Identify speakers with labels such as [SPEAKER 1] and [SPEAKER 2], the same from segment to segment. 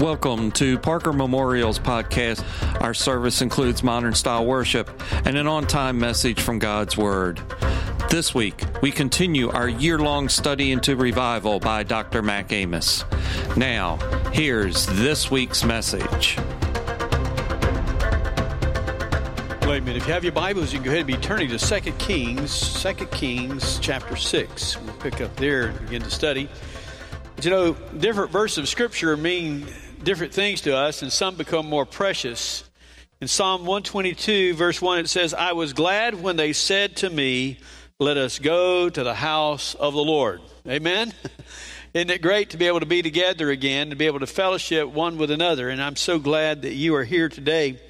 [SPEAKER 1] Welcome to Parker Memorial's podcast. Our service includes modern style worship and an on time message from God's Word. This week, we continue our year long study into revival by Dr. Mac Amos. Now, here's this week's message.
[SPEAKER 2] Wait a minute. If you have your Bibles, you can go ahead and be turning to 2 Kings, 2 Kings chapter 6. We'll pick up there and begin to study. But you know, different verses of Scripture mean different things to us, and some become more precious. In Psalm 122, verse 1, it says, I was glad when they said to me, Let us go to the house of the Lord. Amen? Isn't it great to be able to be together again, to be able to fellowship one with another? And I'm so glad that you are here today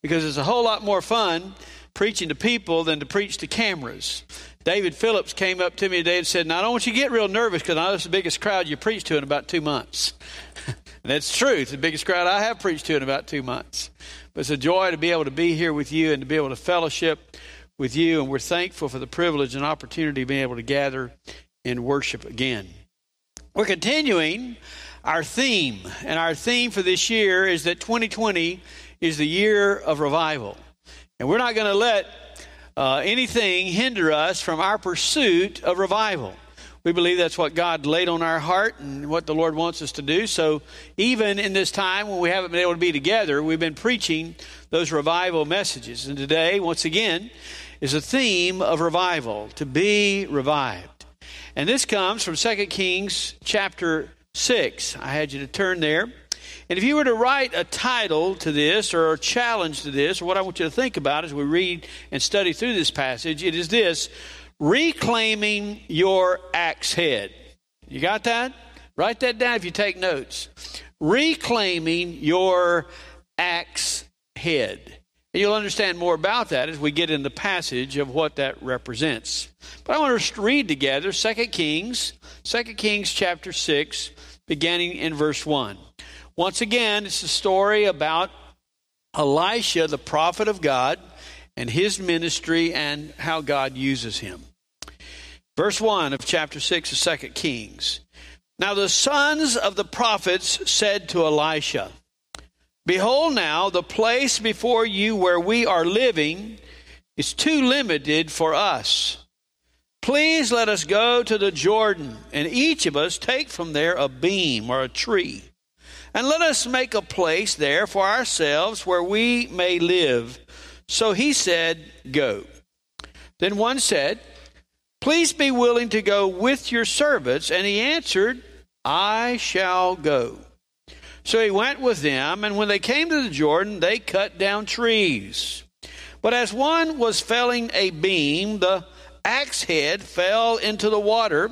[SPEAKER 2] because it's a whole lot more fun preaching to people than to preach to cameras. David Phillips came up to me today and said, Now, I don't want you to get real nervous because I know it's the biggest crowd you preached to in about two months. And that's true. It's the biggest crowd I have preached to in about two months. But it's a joy to be able to be here with you and to be able to fellowship with you. And we're thankful for the privilege and opportunity of being able to gather and worship again. We're continuing our theme. And our theme for this year is that 2020 is the year of revival. And we're not going to let uh, anything hinder us from our pursuit of revival. We believe that's what God laid on our heart and what the Lord wants us to do. So, even in this time when we haven't been able to be together, we've been preaching those revival messages. And today, once again, is a theme of revival, to be revived. And this comes from 2 Kings chapter 6. I had you to turn there. And if you were to write a title to this or a challenge to this, or what I want you to think about as we read and study through this passage, it is this reclaiming your axe head. You got that? Write that down if you take notes. Reclaiming your axe head. And you'll understand more about that as we get in the passage of what that represents. But I want us to read together 2 Kings, 2 Kings chapter 6, beginning in verse 1. Once again, it's a story about Elisha, the prophet of God, and his ministry and how God uses him. Verse 1 of chapter 6 of 2 Kings. Now the sons of the prophets said to Elisha, Behold, now the place before you where we are living is too limited for us. Please let us go to the Jordan, and each of us take from there a beam or a tree, and let us make a place there for ourselves where we may live. So he said, Go. Then one said, Please be willing to go with your servants. And he answered, I shall go. So he went with them, and when they came to the Jordan, they cut down trees. But as one was felling a beam, the axe head fell into the water,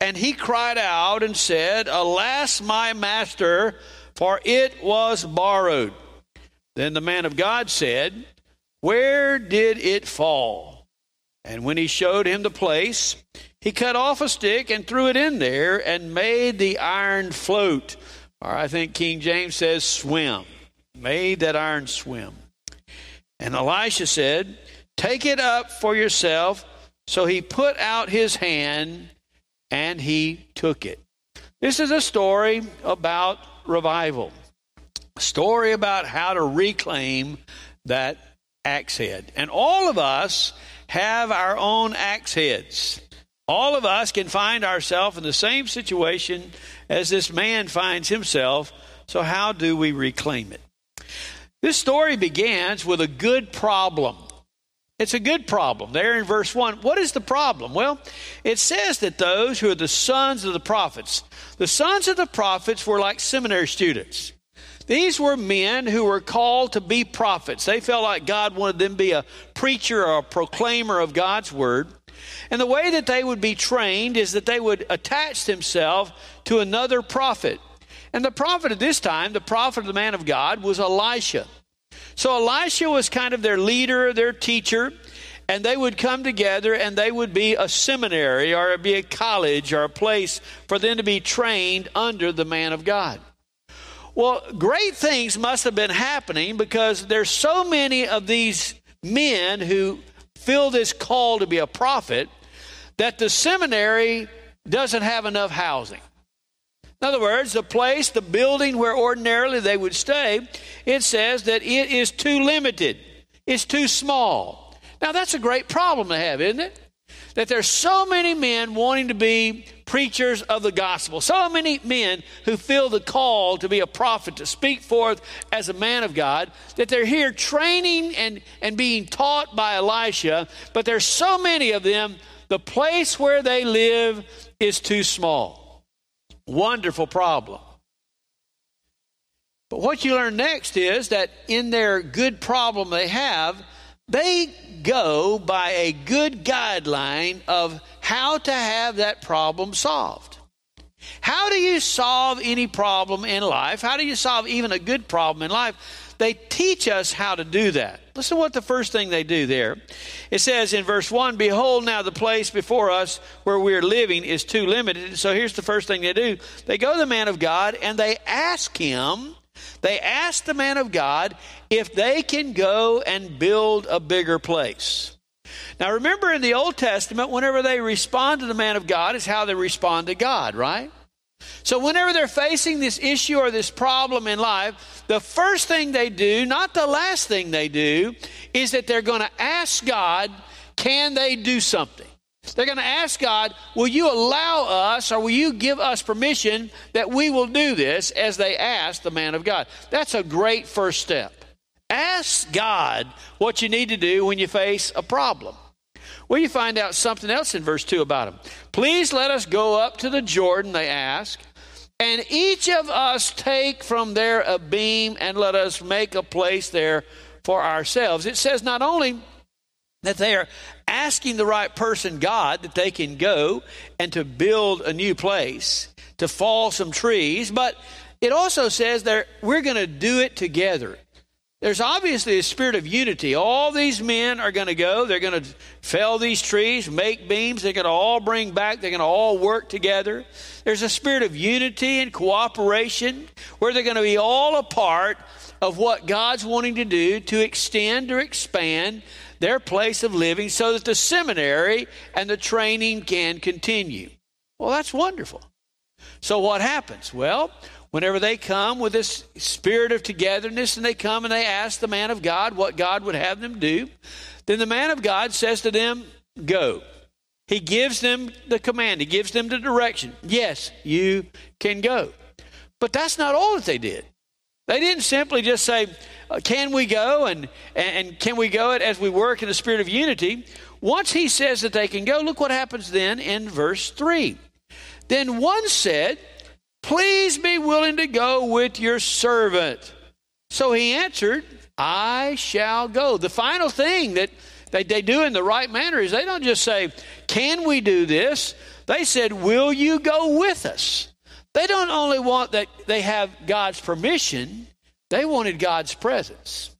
[SPEAKER 2] and he cried out and said, Alas, my master, for it was borrowed. Then the man of God said, Where did it fall? And when he showed him the place, he cut off a stick and threw it in there and made the iron float. Or I think King James says swim. Made that iron swim. And Elisha said, Take it up for yourself. So he put out his hand and he took it. This is a story about revival, a story about how to reclaim that axe head. And all of us have our own axe heads. All of us can find ourselves in the same situation as this man finds himself. So, how do we reclaim it? This story begins with a good problem. It's a good problem. There in verse 1. What is the problem? Well, it says that those who are the sons of the prophets, the sons of the prophets were like seminary students. These were men who were called to be prophets. They felt like God wanted them to be a preacher or a proclaimer of God's word. And the way that they would be trained is that they would attach themselves to another prophet. And the prophet at this time, the prophet of the man of God, was Elisha. So Elisha was kind of their leader, their teacher, and they would come together and they would be a seminary or be a college or a place for them to be trained under the man of God. Well, great things must have been happening because there's so many of these men who feel this call to be a prophet that the seminary doesn't have enough housing. In other words, the place, the building where ordinarily they would stay, it says that it is too limited. It's too small. Now, that's a great problem to have, isn't it? That there's so many men wanting to be preachers of the gospel, so many men who feel the call to be a prophet, to speak forth as a man of God, that they're here training and, and being taught by Elisha, but there's so many of them, the place where they live is too small. Wonderful problem. But what you learn next is that in their good problem they have, they go by a good guideline of how to have that problem solved. How do you solve any problem in life? How do you solve even a good problem in life? They teach us how to do that. Listen what the first thing they do there. It says in verse 1 Behold, now the place before us where we're living is too limited. So here's the first thing they do they go to the man of God and they ask him, they ask the man of God if they can go and build a bigger place. Now remember in the Old Testament, whenever they respond to the man of God, is how they respond to God, right? So, whenever they're facing this issue or this problem in life, the first thing they do, not the last thing they do, is that they're going to ask God, can they do something? They're going to ask God, will you allow us or will you give us permission that we will do this as they ask the man of God? That's a great first step. Ask God what you need to do when you face a problem. Well, you find out something else in verse 2 about him. Please let us go up to the Jordan, they ask, and each of us take from there a beam and let us make a place there for ourselves. It says not only that they are asking the right person, God, that they can go and to build a new place, to fall some trees, but it also says that we're going to do it together. There's obviously a spirit of unity. All these men are going to go. They're going to fell these trees, make beams. They're going to all bring back. They're going to all work together. There's a spirit of unity and cooperation where they're going to be all a part of what God's wanting to do to extend or expand their place of living so that the seminary and the training can continue. Well, that's wonderful. So, what happens? Well, whenever they come with this spirit of togetherness and they come and they ask the man of God what God would have them do, then the man of God says to them, Go. He gives them the command, he gives them the direction. Yes, you can go. But that's not all that they did. They didn't simply just say, Uh, can we go? And, and can we go it as we work in the spirit of unity? Once he says that they can go, look what happens then in verse 3. Then one said, Please be willing to go with your servant. So he answered, I shall go. The final thing that they, they do in the right manner is they don't just say, Can we do this? They said, Will you go with us? They don't only want that they have God's permission, they wanted God's presence.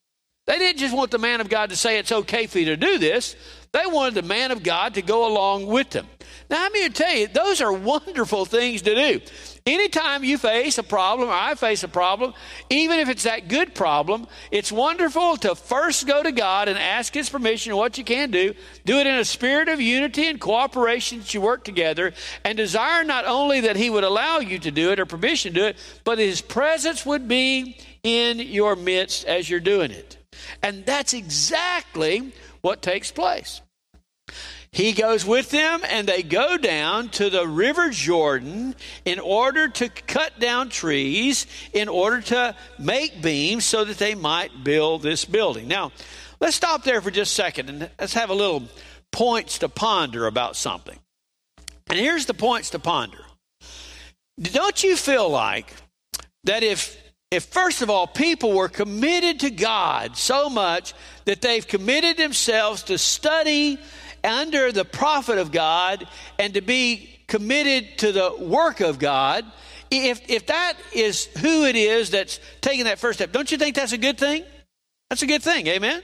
[SPEAKER 2] They didn't just want the man of God to say it's okay for you to do this. They wanted the man of God to go along with them. Now, I'm here to tell you, those are wonderful things to do. Anytime you face a problem, or I face a problem, even if it's that good problem, it's wonderful to first go to God and ask His permission what you can do. Do it in a spirit of unity and cooperation that you work together, and desire not only that He would allow you to do it or permission to do it, but His presence would be in your midst as you're doing it. And that's exactly what takes place. He goes with them, and they go down to the River Jordan in order to cut down trees, in order to make beams so that they might build this building. Now, let's stop there for just a second and let's have a little points to ponder about something. And here's the points to ponder. Don't you feel like that if if first of all people were committed to God so much that they've committed themselves to study under the prophet of God and to be committed to the work of God, if, if that is who it is that's taking that first step, don't you think that's a good thing? That's a good thing, amen?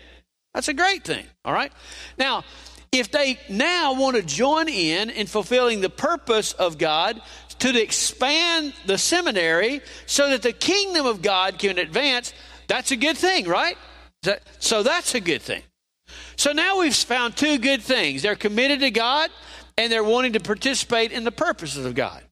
[SPEAKER 2] That's a great thing, all right? Now, if they now want to join in in fulfilling the purpose of God to expand the seminary so that the kingdom of God can advance, that's a good thing, right? So that's a good thing. So now we've found two good things. They're committed to God and they're wanting to participate in the purposes of God.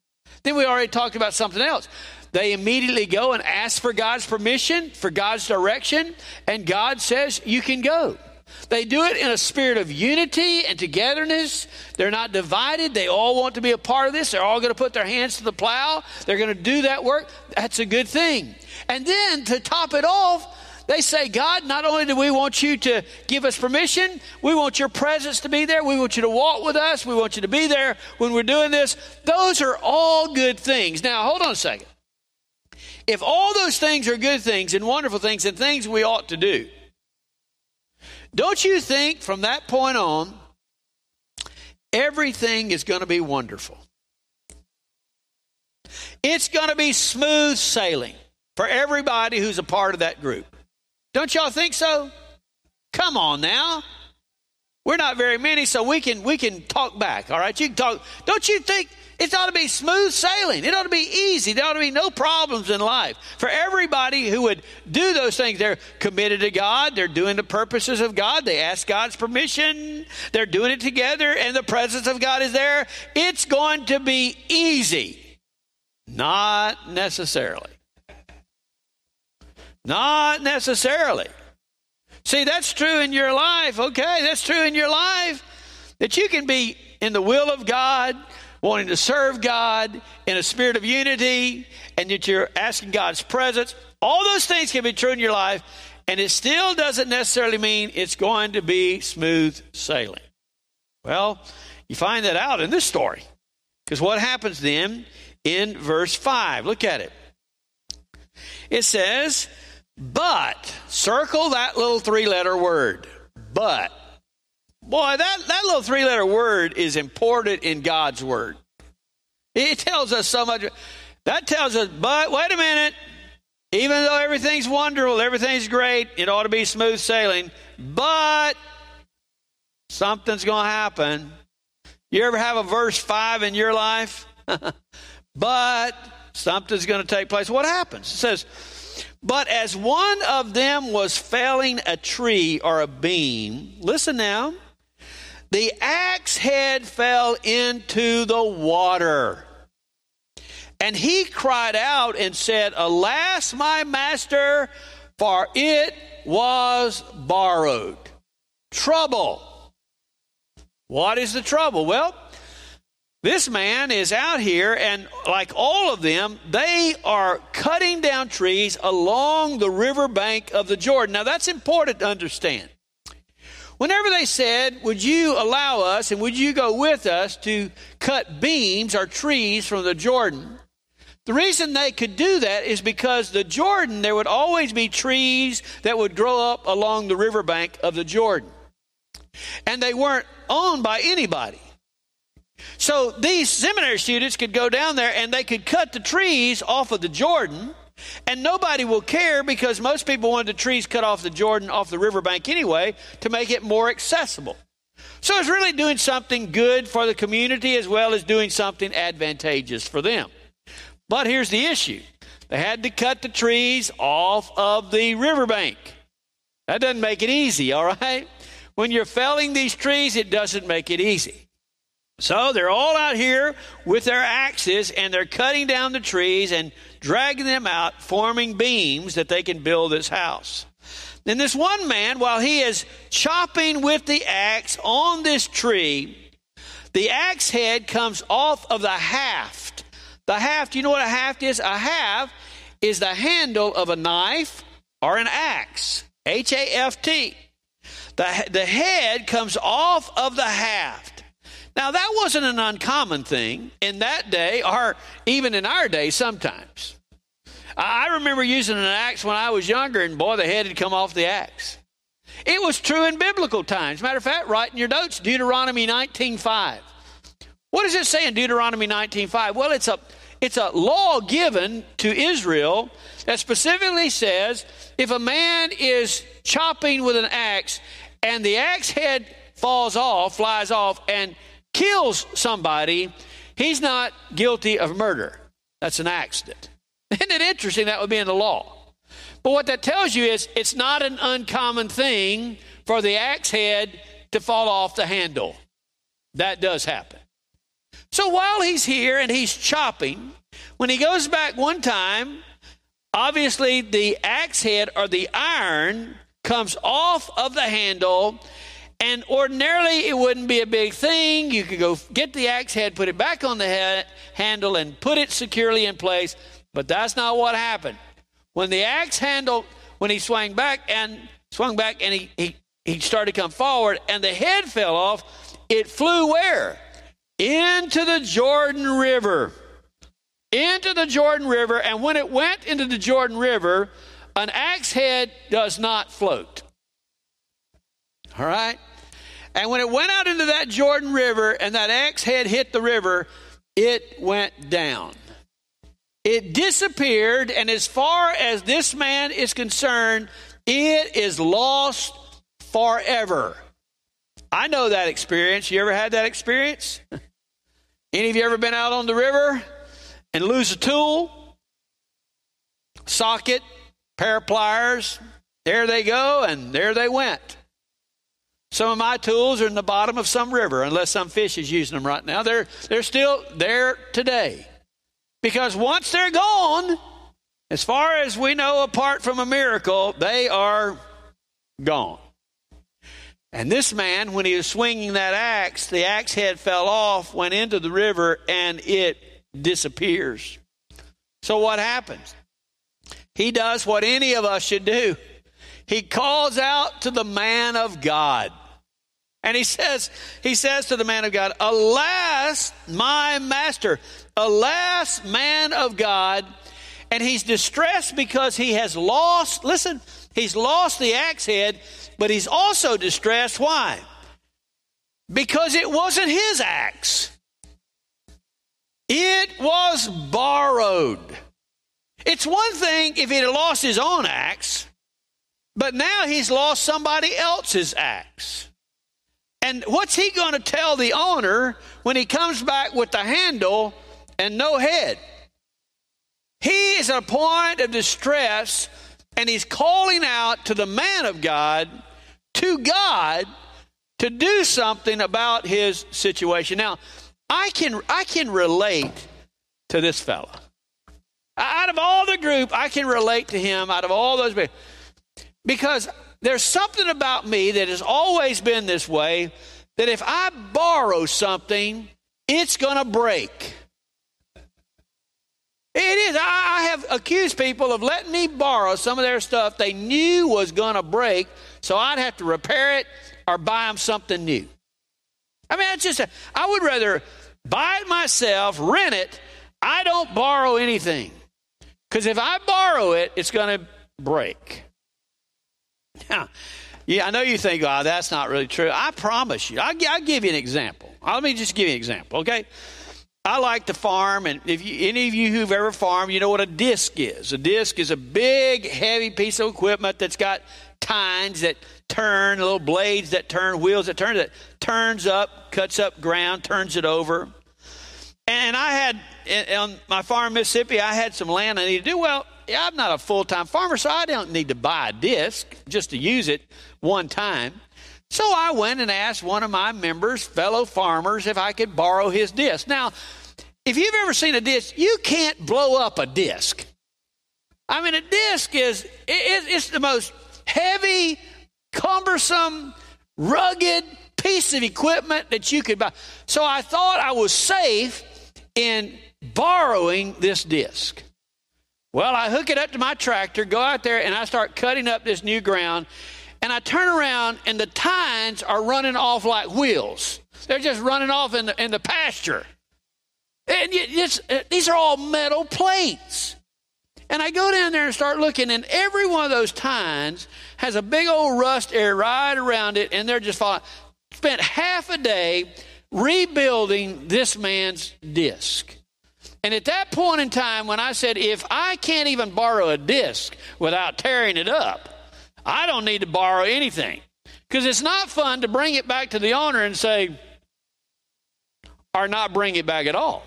[SPEAKER 2] Then we already talked about something else. They immediately go and ask for God's permission, for God's direction, and God says, You can go. They do it in a spirit of unity and togetherness. They're not divided. They all want to be a part of this. They're all going to put their hands to the plow. They're going to do that work. That's a good thing. And then to top it off, they say, God, not only do we want you to give us permission, we want your presence to be there. We want you to walk with us. We want you to be there when we're doing this. Those are all good things. Now, hold on a second. If all those things are good things and wonderful things and things we ought to do, don't you think from that point on, everything is going to be wonderful? It's going to be smooth sailing for everybody who's a part of that group. Don't y'all think so? Come on now. We're not very many, so we can we can talk back. All right, you can talk. Don't you think it ought to be smooth sailing? It ought to be easy. There ought to be no problems in life for everybody who would do those things. They're committed to God. They're doing the purposes of God. They ask God's permission. They're doing it together, and the presence of God is there. It's going to be easy. Not necessarily. Not necessarily. See, that's true in your life, okay? That's true in your life. That you can be in the will of God, wanting to serve God in a spirit of unity, and that you're asking God's presence. All those things can be true in your life, and it still doesn't necessarily mean it's going to be smooth sailing. Well, you find that out in this story. Because what happens then in verse 5? Look at it. It says, but, circle that little three letter word. But. Boy, that, that little three letter word is important in God's word. It tells us so much. That tells us, but wait a minute. Even though everything's wonderful, everything's great, it ought to be smooth sailing, but something's going to happen. You ever have a verse 5 in your life? but something's going to take place. What happens? It says, but as one of them was felling a tree or a beam, listen now, the axe head fell into the water. And he cried out and said, Alas, my master, for it was borrowed. Trouble. What is the trouble? Well, this man is out here, and like all of them, they are cutting down trees along the riverbank of the Jordan. Now, that's important to understand. Whenever they said, Would you allow us and would you go with us to cut beams or trees from the Jordan? The reason they could do that is because the Jordan, there would always be trees that would grow up along the riverbank of the Jordan. And they weren't owned by anybody. So these seminary students could go down there and they could cut the trees off of the Jordan, and nobody will care because most people wanted the trees cut off the Jordan, off the riverbank anyway, to make it more accessible. So it's really doing something good for the community as well as doing something advantageous for them. But here's the issue they had to cut the trees off of the riverbank. That doesn't make it easy, all right? When you're felling these trees, it doesn't make it easy. So they're all out here with their axes and they're cutting down the trees and dragging them out, forming beams that they can build this house. Then this one man, while he is chopping with the axe on this tree, the axe head comes off of the haft. The haft, you know what a haft is? A haft is the handle of a knife or an axe. H A F T. The, the head comes off of the haft. Now, that wasn't an uncommon thing in that day, or even in our day sometimes. I remember using an axe when I was younger, and boy, the head had come off the axe. It was true in biblical times. Matter of fact, write in your notes Deuteronomy 19.5. What does it say in Deuteronomy 19.5? Well, it's a, it's a law given to Israel that specifically says if a man is chopping with an axe and the axe head falls off, flies off, and kills somebody, he's not guilty of murder. That's an accident. Isn't it interesting that would be in the law? But what that tells you is it's not an uncommon thing for the axe head to fall off the handle. That does happen. So while he's here and he's chopping, when he goes back one time, obviously the axe head or the iron comes off of the handle. And ordinarily, it wouldn't be a big thing. You could go get the axe head, put it back on the head, handle, and put it securely in place. But that's not what happened. When the axe handle, when he swung back and swung back and he, he, he started to come forward and the head fell off, it flew where? Into the Jordan River. Into the Jordan River. And when it went into the Jordan River, an axe head does not float. All right? And when it went out into that Jordan River and that axe head hit the river, it went down. It disappeared, and as far as this man is concerned, it is lost forever. I know that experience. You ever had that experience? Any of you ever been out on the river and lose a tool? Socket, pair of pliers, there they go, and there they went. Some of my tools are in the bottom of some river, unless some fish is using them right now. They're, they're still there today. Because once they're gone, as far as we know, apart from a miracle, they are gone. And this man, when he was swinging that axe, the axe head fell off, went into the river, and it disappears. So what happens? He does what any of us should do. He calls out to the man of God. And he says, he says to the man of God, Alas, my master, alas, man of God. And he's distressed because he has lost, listen, he's lost the axe head, but he's also distressed. Why? Because it wasn't his axe, it was borrowed. It's one thing if he'd lost his own axe, but now he's lost somebody else's axe. And what's he going to tell the owner when he comes back with the handle and no head? He is at a point of distress and he's calling out to the man of God, to God, to do something about his situation. Now, I can I can relate to this fella. Out of all the group, I can relate to him out of all those because there's something about me that has always been this way that if I borrow something, it's going to break. It is. I have accused people of letting me borrow some of their stuff they knew was going to break, so I'd have to repair it or buy them something new. I mean, that's just, a, I would rather buy it myself, rent it. I don't borrow anything. Because if I borrow it, it's going to break. Now, yeah, I know you think, oh, that's not really true. I promise you. I'll, I'll give you an example. Uh, let me just give you an example, okay? I like to farm, and if you, any of you who've ever farmed, you know what a disc is. A disc is a big, heavy piece of equipment that's got tines that turn, little blades that turn, wheels that turn, that turns up, cuts up ground, turns it over. And I had on my farm, in Mississippi, I had some land I needed to do. Well, I'm not a full time farmer, so I don't need to buy a disc just to use it one time. So I went and asked one of my members, fellow farmers, if I could borrow his disc. Now, if you've ever seen a disc, you can't blow up a disc. I mean, a disc is it, it's the most heavy, cumbersome, rugged piece of equipment that you could buy. So I thought I was safe in borrowing this disc. Well, I hook it up to my tractor, go out there, and I start cutting up this new ground. And I turn around, and the tines are running off like wheels. They're just running off in the, in the pasture. And uh, these are all metal plates. And I go down there and start looking, and every one of those tines has a big old rust area right around it, and they're just falling. Spent half a day rebuilding this man's disc. And at that point in time, when I said, if I can't even borrow a disc without tearing it up, I don't need to borrow anything. Because it's not fun to bring it back to the owner and say, or not bring it back at all.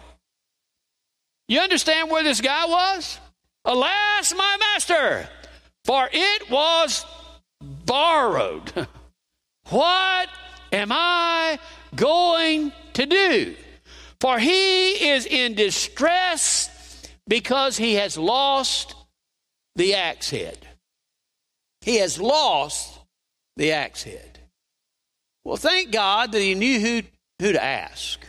[SPEAKER 2] You understand where this guy was? Alas, my master, for it was borrowed. what am I going to do? For he is in distress because he has lost the axe head. He has lost the axe head. Well, thank God that he knew who, who to ask.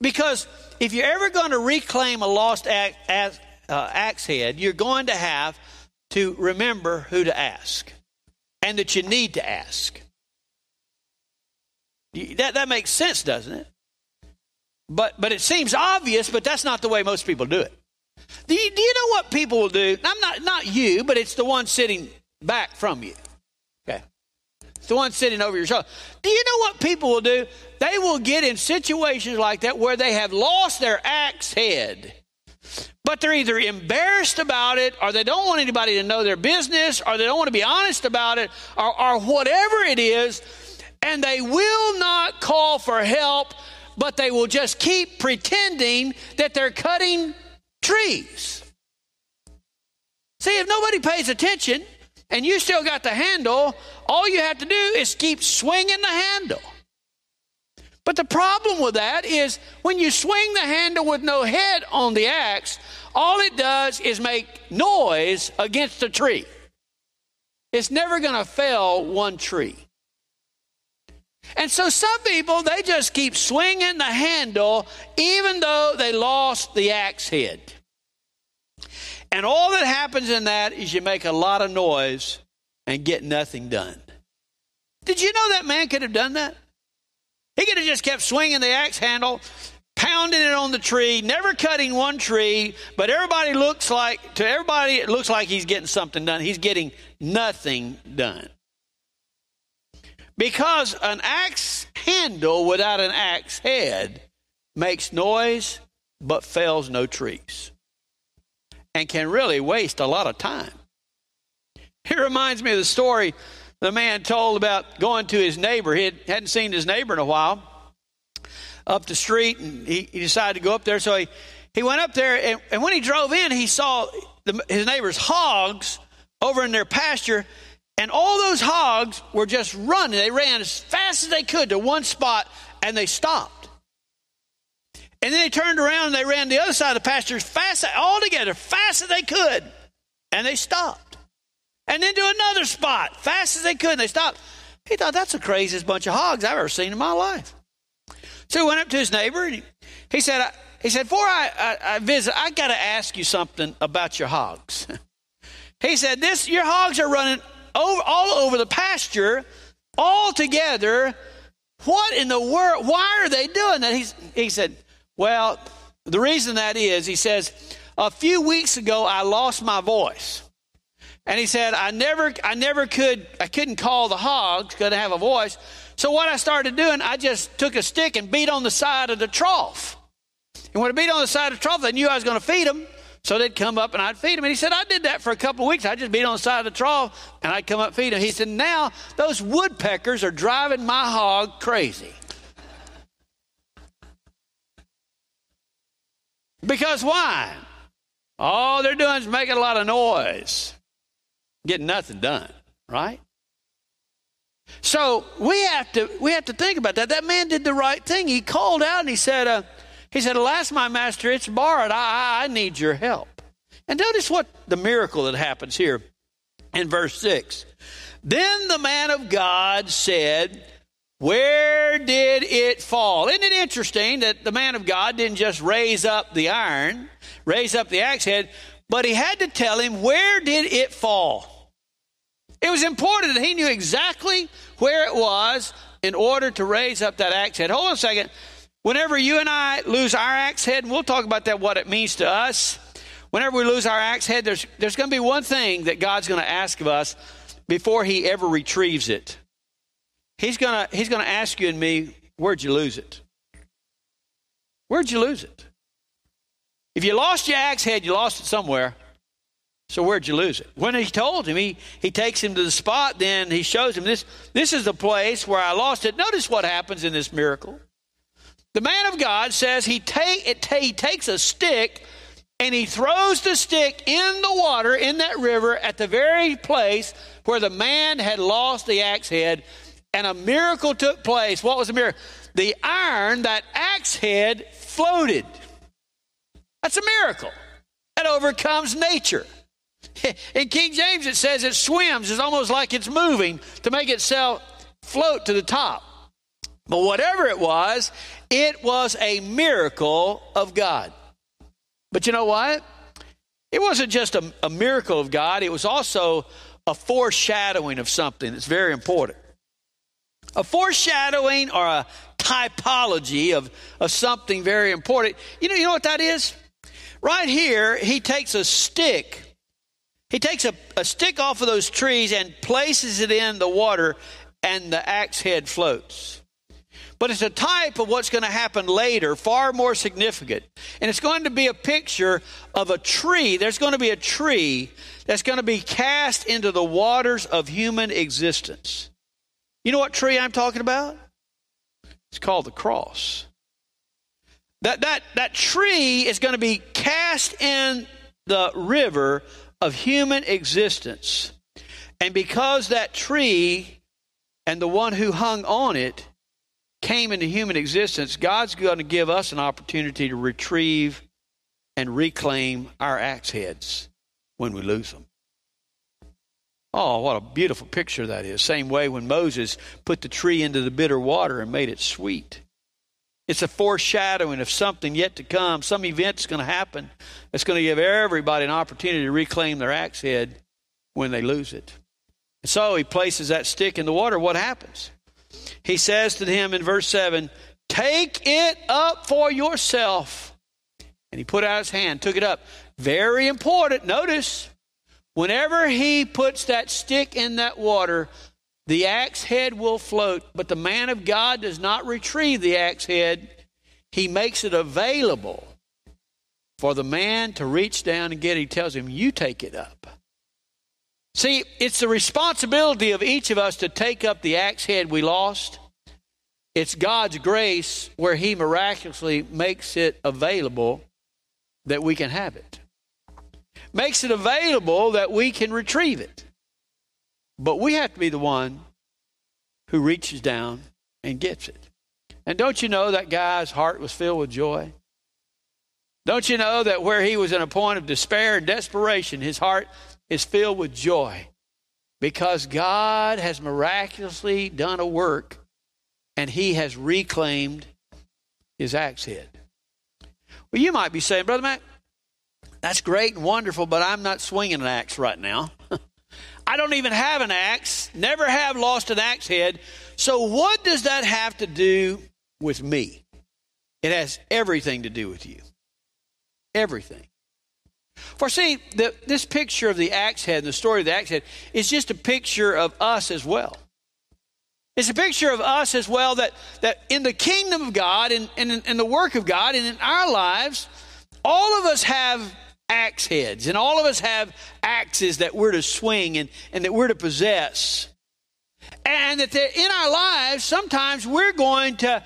[SPEAKER 2] Because if you're ever going to reclaim a lost uh, axe head, you're going to have to remember who to ask and that you need to ask. That, that makes sense, doesn't it? But, but it seems obvious, but that's not the way most people do it. Do you, do you know what people will do? I'm not, not you, but it's the one sitting back from you. Okay. It's the one sitting over your shoulder. Do you know what people will do? They will get in situations like that where they have lost their axe head. But they're either embarrassed about it, or they don't want anybody to know their business, or they don't want to be honest about it, or, or whatever it is, and they will not call for help, but they will just keep pretending that they're cutting trees. See, if nobody pays attention and you still got the handle, all you have to do is keep swinging the handle. But the problem with that is when you swing the handle with no head on the axe, all it does is make noise against the tree. It's never going to fell one tree. And so some people, they just keep swinging the handle even though they lost the axe head. And all that happens in that is you make a lot of noise and get nothing done. Did you know that man could have done that? He could have just kept swinging the axe handle, pounding it on the tree, never cutting one tree, but everybody looks like, to everybody, it looks like he's getting something done. He's getting nothing done. Because an axe handle without an axe head makes noise but fells no trees and can really waste a lot of time. It reminds me of the story the man told about going to his neighbor. He hadn't seen his neighbor in a while up the street, and he, he decided to go up there. So he, he went up there, and, and when he drove in, he saw the, his neighbor's hogs over in their pasture, and all those hogs were just running. They ran as fast as they could to one spot and they stopped. And then they turned around and they ran the other side of the pasture as fast, all together, fast as they could. And they stopped. And then to another spot, fast as they could, and they stopped. He thought, that's the craziest bunch of hogs I've ever seen in my life. So he went up to his neighbor and he, he said, he said, before I, I, I visit, I got to ask you something about your hogs. he said, this, your hogs are running over, all over the pasture, all together. What in the world? Why are they doing that? He's, he said, Well, the reason that is, he says, a few weeks ago I lost my voice. And he said, I never, I never could, I couldn't call the hogs I have a voice. So what I started doing, I just took a stick and beat on the side of the trough. And when I beat on the side of the trough, they knew I was going to feed them. So they'd come up and I'd feed them. And he said, I did that for a couple of weeks. I just beat on the side of the trough and I'd come up feed them. He said, now those woodpeckers are driving my hog crazy. Because why? All they're doing is making a lot of noise, getting nothing done, right? So we have to we have to think about that. That man did the right thing. He called out and he said, uh, he said, Alas, my master, it's borrowed. I, I need your help. And notice what the miracle that happens here in verse 6. Then the man of God said, Where did it fall? Isn't it interesting that the man of God didn't just raise up the iron, raise up the axe head, but he had to tell him, Where did it fall? It was important that he knew exactly where it was in order to raise up that axe head. Hold on a second. Whenever you and I lose our axe head, and we'll talk about that, what it means to us. Whenever we lose our axe head, there's, there's going to be one thing that God's going to ask of us before He ever retrieves it. He's going to, he's going to ask you and me, Where'd you lose it? Where'd you lose it? If you lost your axe head, you lost it somewhere. So where'd you lose it? When he told him, he, he takes him to the spot, then he shows him this. This is the place where I lost it. Notice what happens in this miracle. The man of God says he, take, it, he takes a stick and he throws the stick in the water in that river at the very place where the man had lost the axe head and a miracle took place. What was the miracle? the iron, that axe head, floated. That's a miracle. That overcomes nature. In King James, it says it swims. It's almost like it's moving to make itself float to the top. But whatever it was, it was a miracle of God. But you know what? It wasn't just a, a miracle of God, it was also a foreshadowing of something that's very important. A foreshadowing or a typology of, of something very important. You know, you know what that is? Right here, he takes a stick. He takes a, a stick off of those trees and places it in the water, and the axe head floats. But it's a type of what's going to happen later, far more significant. And it's going to be a picture of a tree. There's going to be a tree that's going to be cast into the waters of human existence. You know what tree I'm talking about? It's called the cross. That, that, that tree is going to be cast in the river of human existence. And because that tree and the one who hung on it came into human existence, God's going to give us an opportunity to retrieve and reclaim our axe heads when we lose them. Oh, what a beautiful picture that is. Same way when Moses put the tree into the bitter water and made it sweet. It's a foreshadowing of something yet to come, some event going to happen that's going to give everybody an opportunity to reclaim their axe head when they lose it. And so he places that stick in the water. What happens? He says to him in verse 7 Take it up for yourself. And he put out his hand, took it up. Very important. Notice, whenever he puts that stick in that water, the axe head will float, but the man of God does not retrieve the axe head. He makes it available for the man to reach down and get it. He tells him, You take it up. See, it's the responsibility of each of us to take up the axe head we lost. It's God's grace where He miraculously makes it available that we can have it. Makes it available that we can retrieve it. But we have to be the one who reaches down and gets it. And don't you know that guy's heart was filled with joy? Don't you know that where he was in a point of despair and desperation, his heart is filled with joy because God has miraculously done a work and he has reclaimed his axe head. Well, you might be saying, Brother Matt, that's great and wonderful, but I'm not swinging an axe right now. I don't even have an axe, never have lost an axe head. So, what does that have to do with me? It has everything to do with you. Everything. For see, the, this picture of the axe head, and the story of the axe head, is just a picture of us as well. It's a picture of us as well that, that in the kingdom of God and in, in, in the work of God and in our lives, all of us have axe heads and all of us have axes that we're to swing and, and that we're to possess. And that in our lives, sometimes we're going to,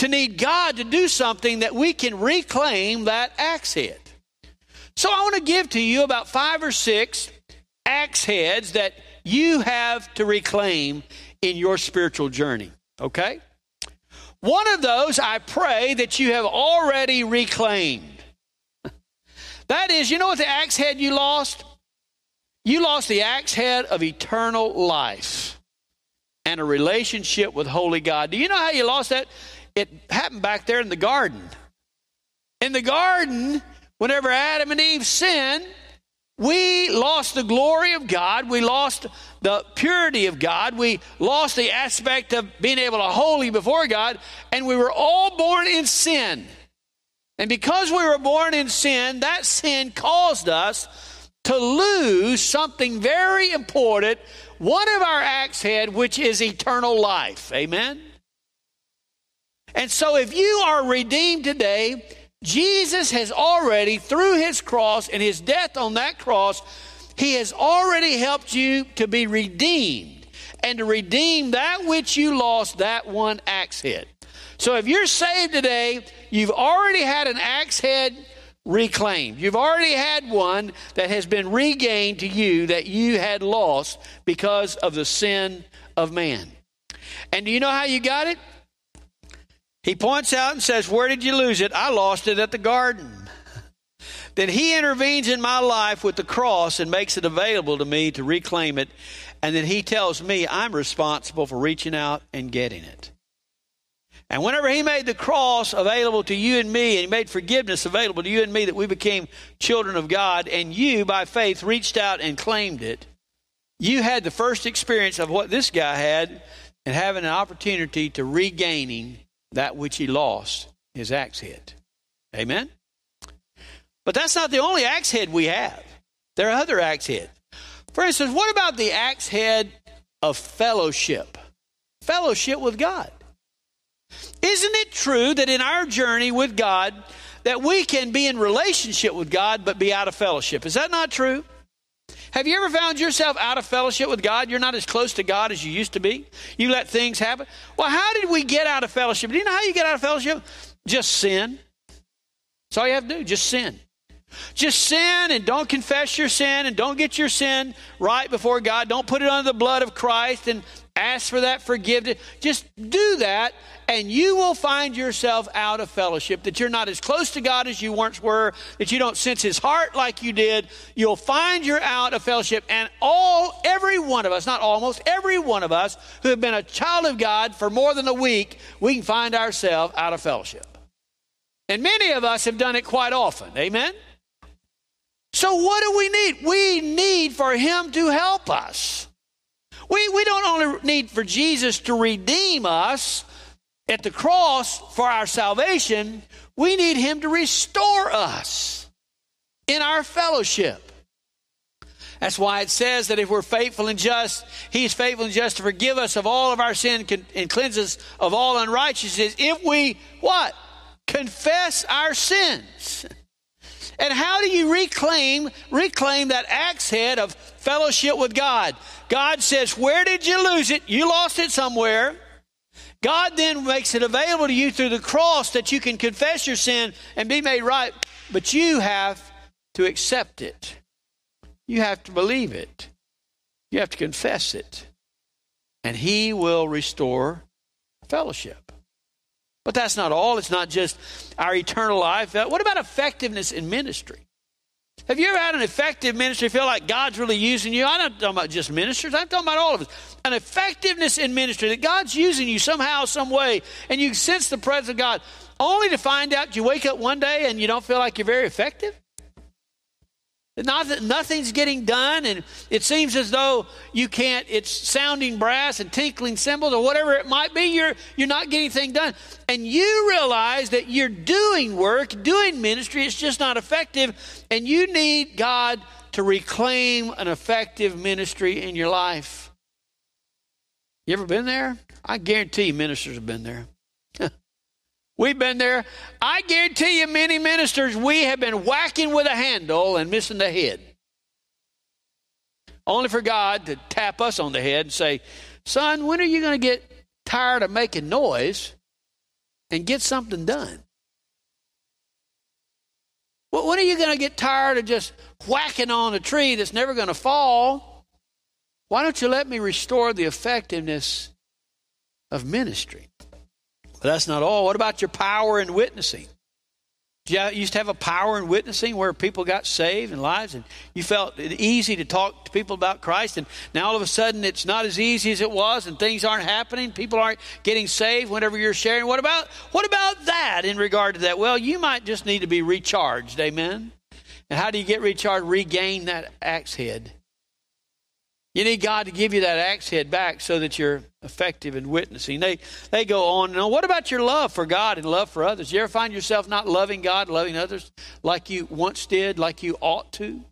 [SPEAKER 2] to need God to do something that we can reclaim that axe head. So I want to give to you about five or six axe heads that you have to reclaim in your spiritual journey. Okay? One of those I pray that you have already reclaimed. that is, you know what the axe head you lost? You lost the axe head of eternal life and a relationship with holy God. Do you know how you lost that? It happened back there in the garden. In the garden, Whenever Adam and Eve sinned, we lost the glory of God. We lost the purity of God. We lost the aspect of being able to holy before God. And we were all born in sin. And because we were born in sin, that sin caused us to lose something very important, one of our axe head, which is eternal life. Amen? And so if you are redeemed today, Jesus has already, through his cross and his death on that cross, he has already helped you to be redeemed and to redeem that which you lost, that one axe head. So if you're saved today, you've already had an axe head reclaimed. You've already had one that has been regained to you that you had lost because of the sin of man. And do you know how you got it? He points out and says, Where did you lose it? I lost it at the garden. then he intervenes in my life with the cross and makes it available to me to reclaim it. And then he tells me I'm responsible for reaching out and getting it. And whenever he made the cross available to you and me, and he made forgiveness available to you and me, that we became children of God, and you, by faith, reached out and claimed it, you had the first experience of what this guy had and having an opportunity to regaining that which he lost, his axe head. Amen? But that's not the only axe head we have. There are other axe heads. For instance, what about the axe head of fellowship? Fellowship with God. Isn't it true that in our journey with God, that we can be in relationship with God but be out of fellowship? Is that not true? Have you ever found yourself out of fellowship with God? You're not as close to God as you used to be. You let things happen. Well, how did we get out of fellowship? Do you know how you get out of fellowship? Just sin. That's all you have to do. Just sin. Just sin and don't confess your sin and don't get your sin right before God. Don't put it under the blood of Christ and ask for that forgiveness. Just do that, and you will find yourself out of fellowship, that you're not as close to God as you once were, that you don't sense His heart like you did. You'll find you're out of fellowship. And all, every one of us, not almost, every one of us who have been a child of God for more than a week, we can find ourselves out of fellowship. And many of us have done it quite often. Amen? So, what do we need? We need for Him to help us. We, we don't only need for Jesus to redeem us at the cross for our salvation, we need Him to restore us in our fellowship. That's why it says that if we're faithful and just, He's faithful and just to forgive us of all of our sin and cleanse us of all unrighteousness. If we, what? Confess our sins. And how do you reclaim reclaim that axe head of fellowship with God? God says, "Where did you lose it? You lost it somewhere." God then makes it available to you through the cross that you can confess your sin and be made right, but you have to accept it. You have to believe it. You have to confess it. And he will restore fellowship. But that's not all. It's not just our eternal life. What about effectiveness in ministry? Have you ever had an effective ministry feel like God's really using you? I'm not talking about just ministers, I'm talking about all of us. An effectiveness in ministry that God's using you somehow, some way, and you sense the presence of God, only to find out you wake up one day and you don't feel like you're very effective? Not nothing's getting done, and it seems as though you can't, it's sounding brass and tinkling cymbals or whatever it might be, you're, you're not getting anything done. And you realize that you're doing work, doing ministry, it's just not effective, and you need God to reclaim an effective ministry in your life. You ever been there? I guarantee ministers have been there. We've been there. I guarantee you, many ministers, we have been whacking with a handle and missing the head. Only for God to tap us on the head and say, Son, when are you going to get tired of making noise and get something done? Well, when are you going to get tired of just whacking on a tree that's never going to fall? Why don't you let me restore the effectiveness of ministry? But that's not all. What about your power in witnessing? You used to have a power in witnessing where people got saved and lives, and you felt it easy to talk to people about Christ, and now all of a sudden it's not as easy as it was, and things aren't happening. People aren't getting saved whenever you're sharing. What about what about that in regard to that? Well, you might just need to be recharged. Amen. And how do you get recharged? Regain that axe head. You need God to give you that axe head back so that you're effective in witnessing. They, they go on and on. What about your love for God and love for others? You ever find yourself not loving God, loving others like you once did, like you ought to?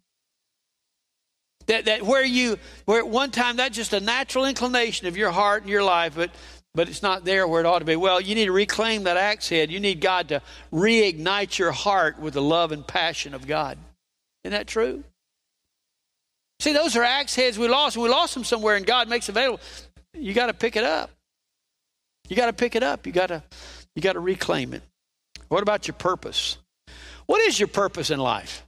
[SPEAKER 2] That, that where you, where at one time that's just a natural inclination of your heart and your life, but, but it's not there where it ought to be. Well, you need to reclaim that axe head. You need God to reignite your heart with the love and passion of God. Isn't that true? See, those are axe heads we lost. We lost them somewhere, and God makes available. You got to pick it up. You got to pick it up. You got to you got to reclaim it. What about your purpose? What is your purpose in life?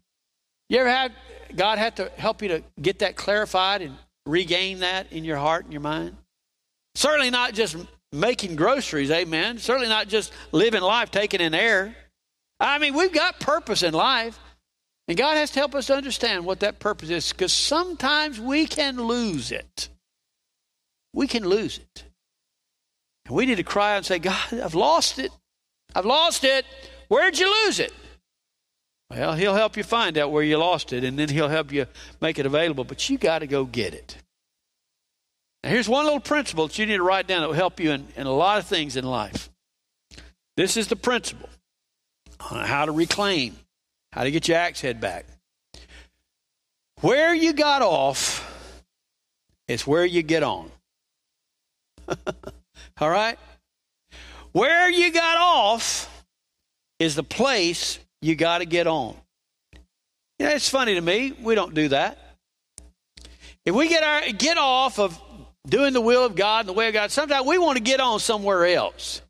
[SPEAKER 2] You ever had God had to help you to get that clarified and regain that in your heart and your mind? Certainly not just making groceries, amen. Certainly not just living life taking in air. I mean, we've got purpose in life. And God has to help us understand what that purpose is because sometimes we can lose it. We can lose it. And we need to cry out and say, God, I've lost it. I've lost it. Where'd you lose it? Well, He'll help you find out where you lost it, and then He'll help you make it available. But you got to go get it. Now, here's one little principle that you need to write down that will help you in, in a lot of things in life. This is the principle on how to reclaim, how to get your axe head back. Where you got off is where you get on. All right? Where you got off is the place you got to get on. You know, it's funny to me. We don't do that. If we get our get off of doing the will of God and the way of God, sometimes we want to get on somewhere else.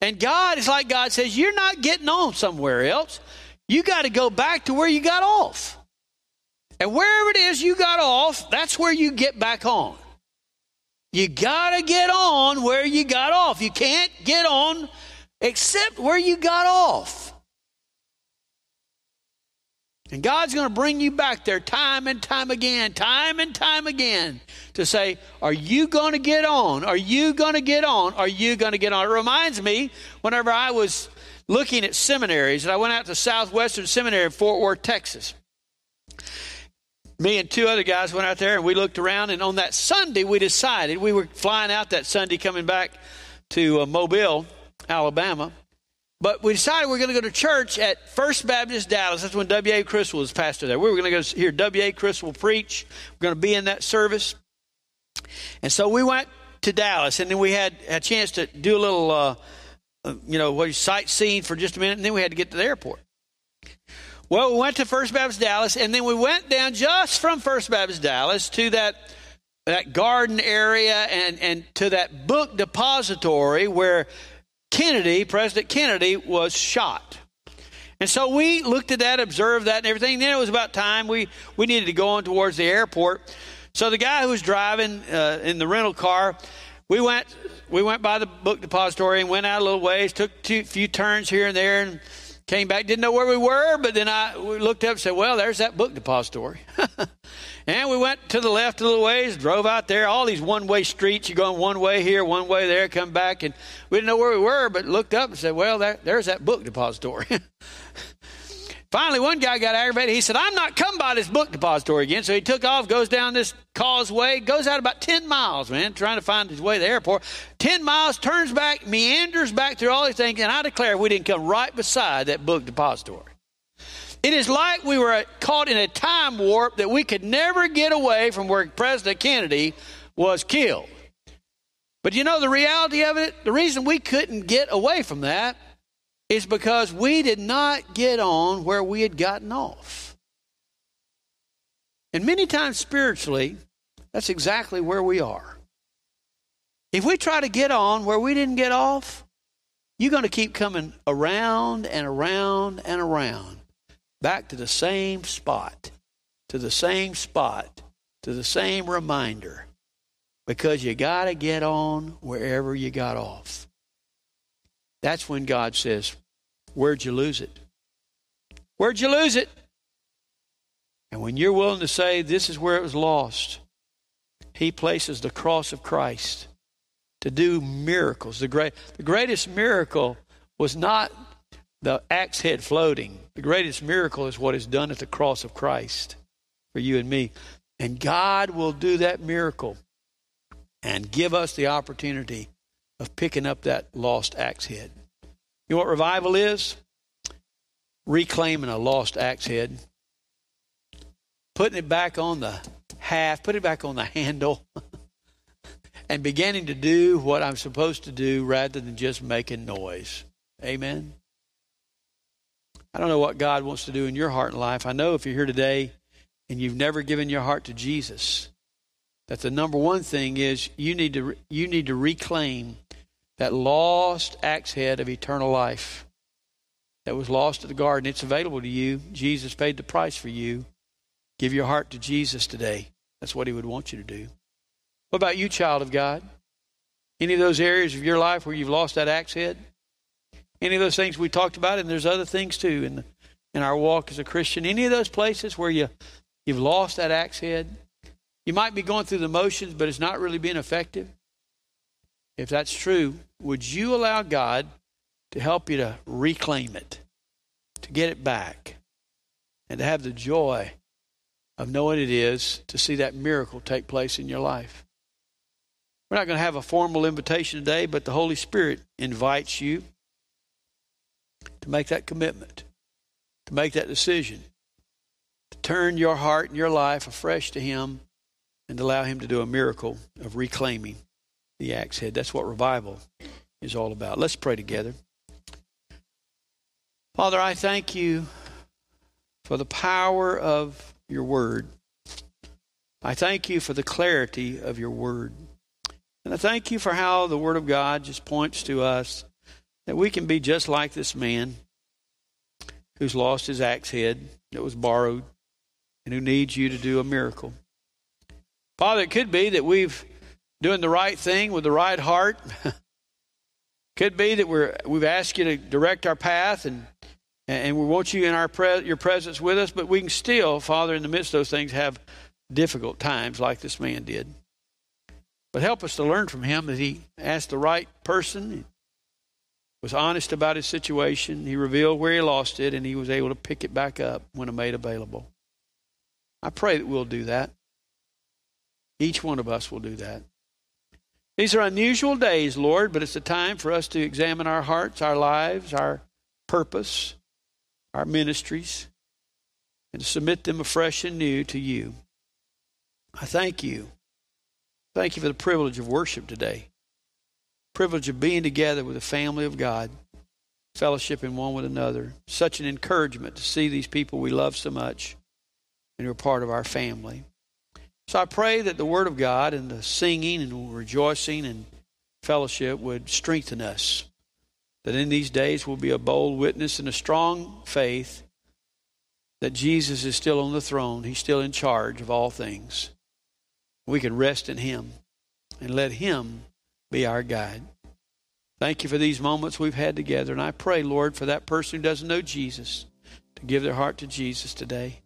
[SPEAKER 2] And God is like God says, you're not getting on somewhere else. You got to go back to where you got off. And wherever it is you got off, that's where you get back on. You got to get on where you got off. You can't get on except where you got off. And God's going to bring you back there time and time again, time and time again to say, Are you going to get on? Are you going to get on? Are you going to get on? It reminds me whenever I was looking at seminaries, and I went out to Southwestern Seminary in Fort Worth, Texas. Me and two other guys went out there and we looked around, and on that Sunday, we decided we were flying out that Sunday coming back to uh, Mobile, Alabama. But we decided we are going to go to church at First Baptist Dallas. That's when W.A. Criswell was pastor there. We were going to go hear W.A. Criswell preach. We're going to be in that service. And so we went to Dallas, and then we had a chance to do a little, uh, uh, you know, what sightseeing for just a minute, and then we had to get to the airport. Well, we went to First Baptist Dallas, and then we went down just from First Baptist Dallas to that that garden area and, and to that book depository where Kennedy, President Kennedy, was shot. And so we looked at that, observed that, and everything. Then it was about time we, we needed to go on towards the airport. So the guy who was driving uh, in the rental car, we went we went by the book depository and went out a little ways, took a few turns here and there, and came back. Didn't know where we were, but then I we looked up and said, "Well, there's that book depository." and we went to the left a little ways, drove out there. All these one-way streets. You're going one way here, one way there, come back, and we didn't know where we were, but looked up and said, "Well, there, there's that book depository." Finally, one guy got aggravated. He said, I'm not coming by this book depository again. So he took off, goes down this causeway, goes out about 10 miles, man, trying to find his way to the airport. 10 miles, turns back, meanders back through all these things. And I declare we didn't come right beside that book depository. It is like we were caught in a time warp that we could never get away from where President Kennedy was killed. But you know the reality of it? The reason we couldn't get away from that is because we did not get on where we had gotten off. And many times spiritually, that's exactly where we are. If we try to get on where we didn't get off, you're going to keep coming around and around and around back to the same spot, to the same spot, to the same reminder because you got to get on wherever you got off. That's when God says, Where'd you lose it? Where'd you lose it? And when you're willing to say, This is where it was lost, He places the cross of Christ to do miracles. The, great, the greatest miracle was not the axe head floating, the greatest miracle is what is done at the cross of Christ for you and me. And God will do that miracle and give us the opportunity of picking up that lost axe head. You know what revival is? Reclaiming a lost axe head, putting it back on the half, putting it back on the handle, and beginning to do what I'm supposed to do rather than just making noise. Amen. I don't know what God wants to do in your heart and life. I know if you're here today and you've never given your heart to Jesus, that the number one thing is you need to you need to reclaim that lost axe head of eternal life that was lost at the garden. It's available to you. Jesus paid the price for you. Give your heart to Jesus today. That's what he would want you to do. What about you, child of God? Any of those areas of your life where you've lost that axe head? Any of those things we talked about, and there's other things too in in our walk as a Christian. Any of those places where you you've lost that axe head? You might be going through the motions, but it's not really being effective. If that's true, would you allow God to help you to reclaim it, to get it back, and to have the joy of knowing it is to see that miracle take place in your life? We're not going to have a formal invitation today, but the Holy Spirit invites you to make that commitment, to make that decision, to turn your heart and your life afresh to Him and allow Him to do a miracle of reclaiming the axe head. That's what revival is all about. Let's pray together. Father, I thank you for the power of your word. I thank you for the clarity of your word. And I thank you for how the word of God just points to us that we can be just like this man who's lost his axe head that was borrowed and who needs you to do a miracle. Father, it could be that we've doing the right thing with the right heart. could be that we're we've asked you to direct our path and and we want you in our pre- your presence with us, but we can still, Father, in the midst of those things, have difficult times like this man did. But help us to learn from him that he asked the right person, was honest about his situation, he revealed where he lost it, and he was able to pick it back up when made available. I pray that we'll do that. Each one of us will do that. These are unusual days, Lord, but it's a time for us to examine our hearts, our lives, our purpose, our ministries, and submit them afresh and new to you. I thank you. Thank you for the privilege of worship today. Privilege of being together with the family of God, fellowshipping one with another. Such an encouragement to see these people we love so much and who are part of our family. So I pray that the Word of God and the singing and rejoicing and fellowship would strengthen us. That in these days we'll be a bold witness and a strong faith that Jesus is still on the throne. He's still in charge of all things. We can rest in Him and let Him be our guide. Thank you for these moments we've had together. And I pray, Lord, for that person who doesn't know Jesus to give their heart to Jesus today.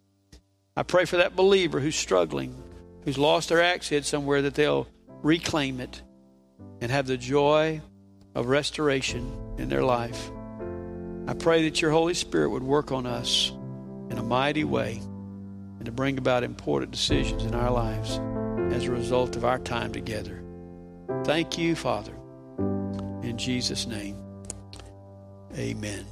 [SPEAKER 2] I pray for that believer who's struggling who's lost their axe head somewhere that they'll reclaim it and have the joy of restoration in their life. I pray that your Holy Spirit would work on us in a mighty way and to bring about important decisions in our lives as a result of our time together. Thank you, Father. In Jesus' name, amen.